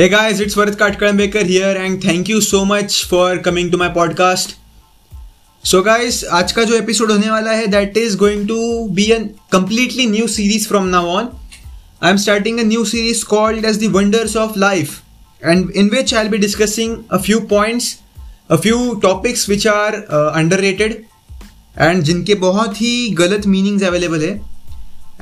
Hey guys, it's Varit Katkalambekar here and thank you so much for coming to my podcast. So guys, आज का जो episode होने वाला है that is going to be a completely new series from now on I am starting a new series called as the wonders of life and in which I'll be discussing a few points, a few topics which are uh, underrated and जिनके बहुत ही गलत meanings available है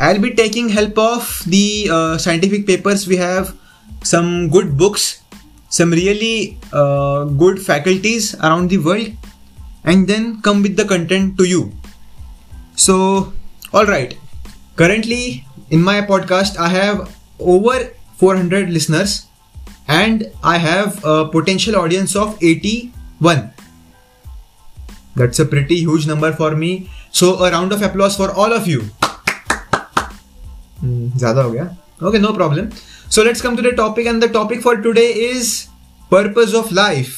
I'll be taking help of the uh, scientific papers we have some good books some really uh, good faculties around the world and then come with the content to you so all right currently in my podcast i have over 400 listeners and i have a potential audience of 81 that's a pretty huge number for me so a round of applause for all of you Hmm, ज़्यादा हो गया okay no problem so let's come to the topic and the topic for today is purpose of life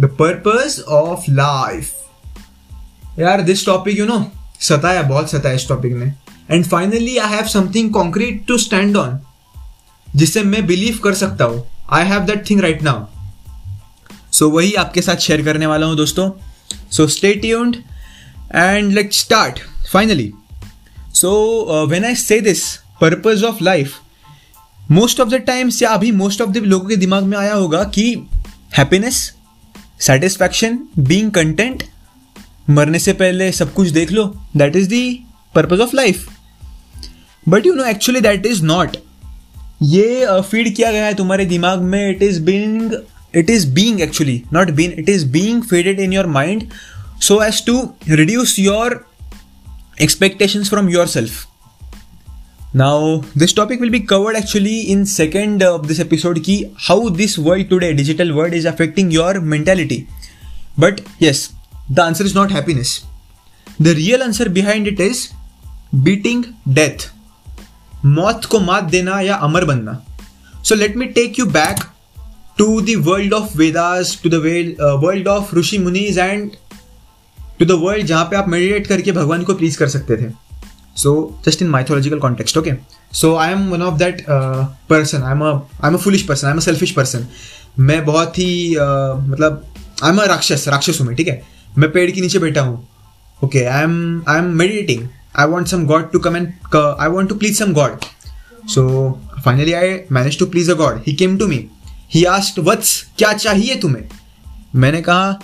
the purpose of life यार this topic you know सताया बहुत सताया इस topic ने and finally I have something concrete to stand on जिससे मैं believe कर सकता हूँ. I have that thing right now so वही आपके साथ शेयर करने वाला हूँ, दोस्तों. So stay tuned and let start finally so when I say this purpose of life most of the times या अभी मोस्ट ऑफ़ द लोगों के दिमाग में आया होगा कि हैप्पीनेस सेटिस्फैक्शन बींग कंटेंट मरने से पहले सब कुछ देख लो that is the purpose of life but you know actually that is not ये फ़ीड किया गया है तुम्हारे दिमाग में it is being it is being actually not been it is being faded in your mind so to reduce your your from your yourself. Now this topic will be covered actually in second of this episode की how this world today digital world is affecting your mentality but yes the answer is not happiness the real answer behind it is beating death मौत को मात देना या अमर बनना। So let me take you back to the world of Vedas to the world of rishi munis and to the world जहाँ पे आप मेडिटेट करके भगवान को प्लीज़ कर सकते थे। Just in mythological context okay so I am one of that person I am I am a foolish person I am a selfish person मैं बहुत ही uh, मतलब आई एम अ राक्षस राक्षस हूँ मैं ठीक है? मैं पेड़ के नीचे बैठा हूँ okay I am I am meditating I want some God to come I want to please some God so finally I manage to please a God he came to me he asked वत्स क्या चाहिए तुम्हें? मैंने कहा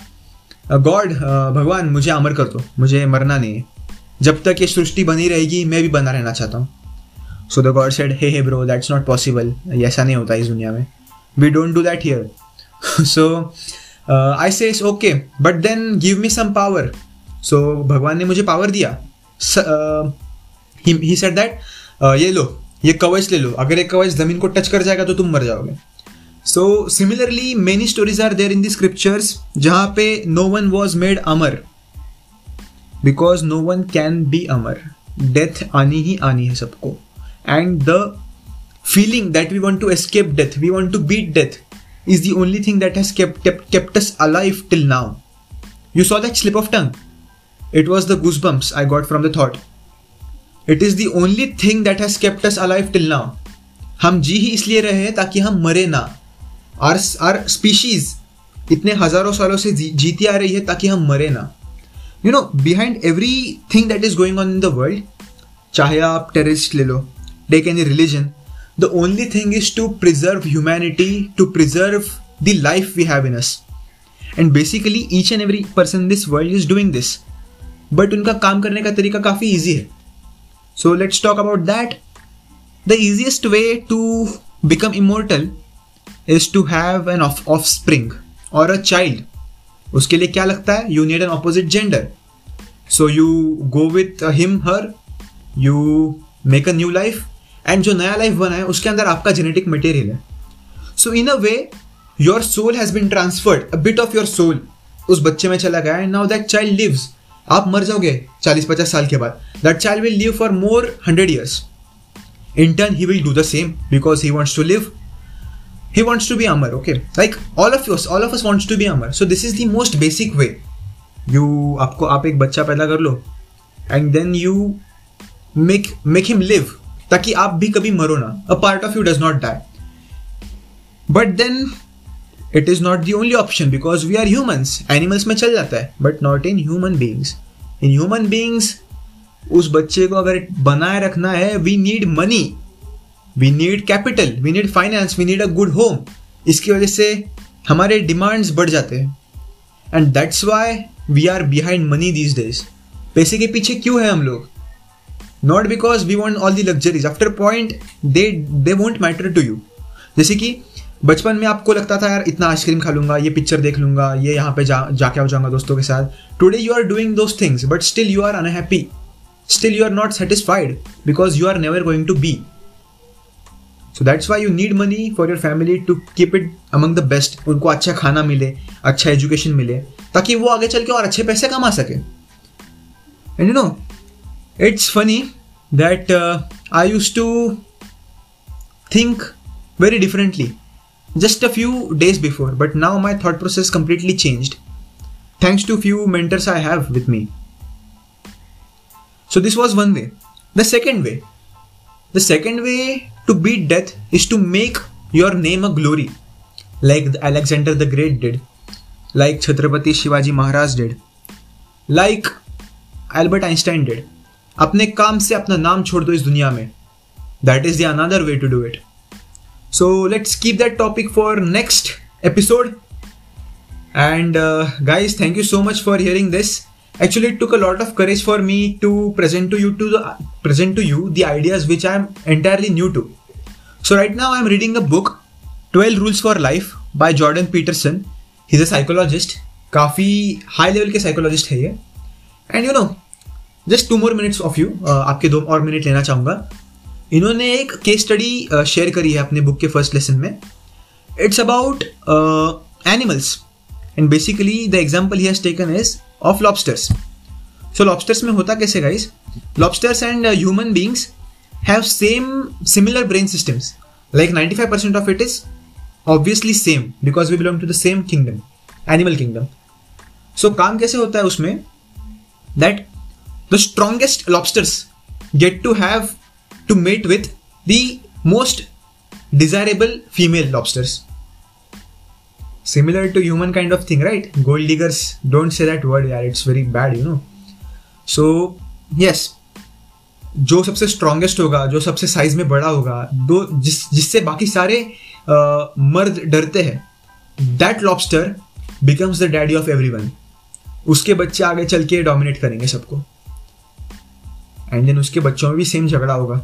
God भगवान मुझे अमर कर दो. मुझे मरना नहीं है. जब तक ये सृष्टि बनी रहेगी, मैं भी बना रहना चाहता हूँ। So the God said hey hey bro that's not possible ऐसा नहीं होता इस दुनिया में। We don't do that here so I say is okay but then give me some power so भगवान ने मुझे पावर दिया। ही सेड दैट ये लो, ये कवच ले लो। अगर ये कवच ज़मीन को टच कर जाएगा तो तुम मर जाओगे। So similarly many stories are there in the scriptures जहाँ पे no one was made Amar because no one can be Amar death आनी ही आनी है सबको and the feeling that we want to escape death we want to beat death is the only thing that has kept us alive till now you saw that slip of tongue it was the goosebumps I got from the thought it is the only thing that has kept us alive till now हम जी ही इसलिए रहे हैं ताकि हम मरे ना। Our our species इतने हज़ारों सालों से जी, जीती आ रही है ताकि हम मरे ना। You know behind everything that is going on in the world चाहे आप टेररिस्ट ले लो take any religion the only thing is to preserve humanity to preserve the life we have in us and basically each and every person this world is doing this but उनका काम करने का तरीका काफ़ी easy है so let's talk about that the easiest way to become immortal is to have an offspring और a child उसके लिए क्या लगता है? You need an opposite gender so you go with him her you make a new life and जो नया life बना है, उसके अंदर आपका जेनेटिक मटेरियल है। So in a way your soul has been transferred a bit of your soul उस बच्चे में चला गया and now that child lives आप मर जाओगे चालीस पचास साल के बाद। That child will live for more hundred years in turn ही will do the same, because he wants to live he wants to be amar, okay? Like, all of us, all of us wants to be amar. So, this is the most basic way. You, आपको, आप एक बच्चा पैदा कर लो and then you make make him live ताकि आप भी कभी मरो ना। A part of you does not die but then it is not the only option because we are humans animals में चल जाता है but not in human beings in human beings उस बच्चे को अगर बनाए रखना है we need money we need capital we need finance we need a good home इसकी वजह से हमारे डिमांड्स बढ़ जाते हैं। And that's why we are behind money these days पैसे के पीछे क्यों है हम लोग? Not because we want all the luxuries after point they they won't matter to you जैसे कि बचपन में आपको लगता था, यार, इतना आइसक्रीम खा लूँगा, ये पिक्चर देख लूँगा, ये यहाँ पे जा, जाके हो जाऊँगा दोस्तों के साथ। Today you are doing those things but still you are unhappy still you are not satisfied because you are never going to be so that's why you need money for your family to keep it among the best उनको अच्छा खाना मिले अच्छा education मिले, ताकि वो आगे चल के और अच्छे पैसे कमा सके। And you know it's funny that I use to think very differently just a few days before but now my thought process completely changed thanks to few mentors I have with me so this was one way the second way the second way to beat death is to make your name a glory like alexander the great did like chhatrapati shivaji maharaj did like albert einstein did अपने काम से अपना नाम छोड़ दो इस दुनिया में that is the another way to do it so let's keep that topic for next episode and uh, guys thank you so much for hearing this actually it took a lot of courage for me to present to you to the present to you the ideas which i am entirely new to So right now i am reading a book 12 rules for life, by jordan peterson. He's a psychologist, काफ़ी high level के psychologist है ये. And you know just two more minutes of you आपके दो और minute लेना चाहूँगा. इन्होंने एक केस स्टडी शेयर करी है अपने बुक के फ़र्स्ट लेसन में. It's about animals and basically the example he has taken is of lobsters so lobsters में होता कैसे guys lobsters and human beings have same similar brain systems like 95% of it is obviously same because we belong to the same kingdom animal kingdom so काम कैसे होता है उसमें that the strongest lobsters get to have to mate with the most desirable female lobsters. Similar to human kind of thing, right? Gold diggers don't say that word, yeah, it's very bad, you know. So, yes, जो सबसे strongest होगा जो सबसे size में बड़ा होगा दो जिस जिससे बाकी सारे आ, मर्द डरते हैं that lobster becomes the daddy of every उसके बच्चे आगे चल के डोमिनेट करेंगे सबको। एंड देन उसके बच्चों में भी सेम झगड़ा होगा।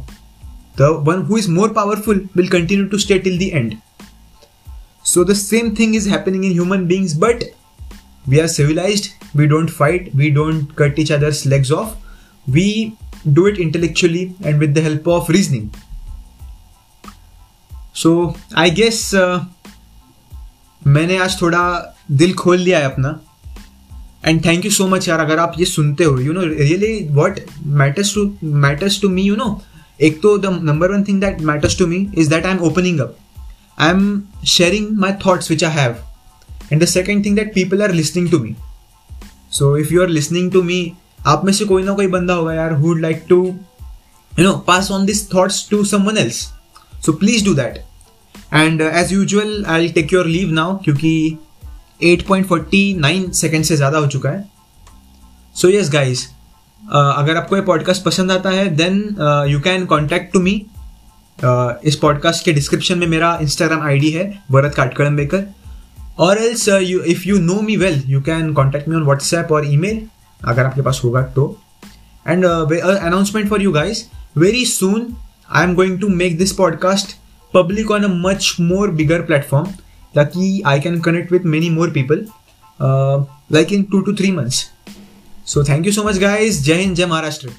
The one who is more powerful will continue to stay till the end so the same thing is happening in human beings but we are civilized we don't fight we don't cut each other's legs off we do it intellectually and with the help of reasoning. So i guess uh, मैंने आज थोड़ा दिल खोल लिया है अपना। And thank you so much यार अगर आप ये सुनते हो you know really what matters to matters to me you know एक तो the number one thing that matters to me is that I am opening up I am sharing my thoughts which I have and the second thing that people are listening to me so if you are listening to me आप में से कोई ना कोई बंदा होगा यार who'd like to you know pass on this thoughts to someone else so please do that and as usual I take your leave now क्योंकि 8.49 सेकेंड से ज़्यादा हो चुका है। सो यस गाइज़ अगर आपको ये पॉडकास्ट पसंद आता है then you can contact to me इस पॉडकास्ट के डिस्क्रिप्शन में मेरा इंस्टाग्राम आईडी है Bharat काटकड़म baker. Or else you if you know me well you can contact me on WhatsApp और ई अगर आपके पास होगा तो। And announcement for you guys very soon I am going to make this podcast public on a much more bigger platform ताकि I can connect with many more people like in two two three months so thank you so much guys जय हिंद जय महाराष्ट्र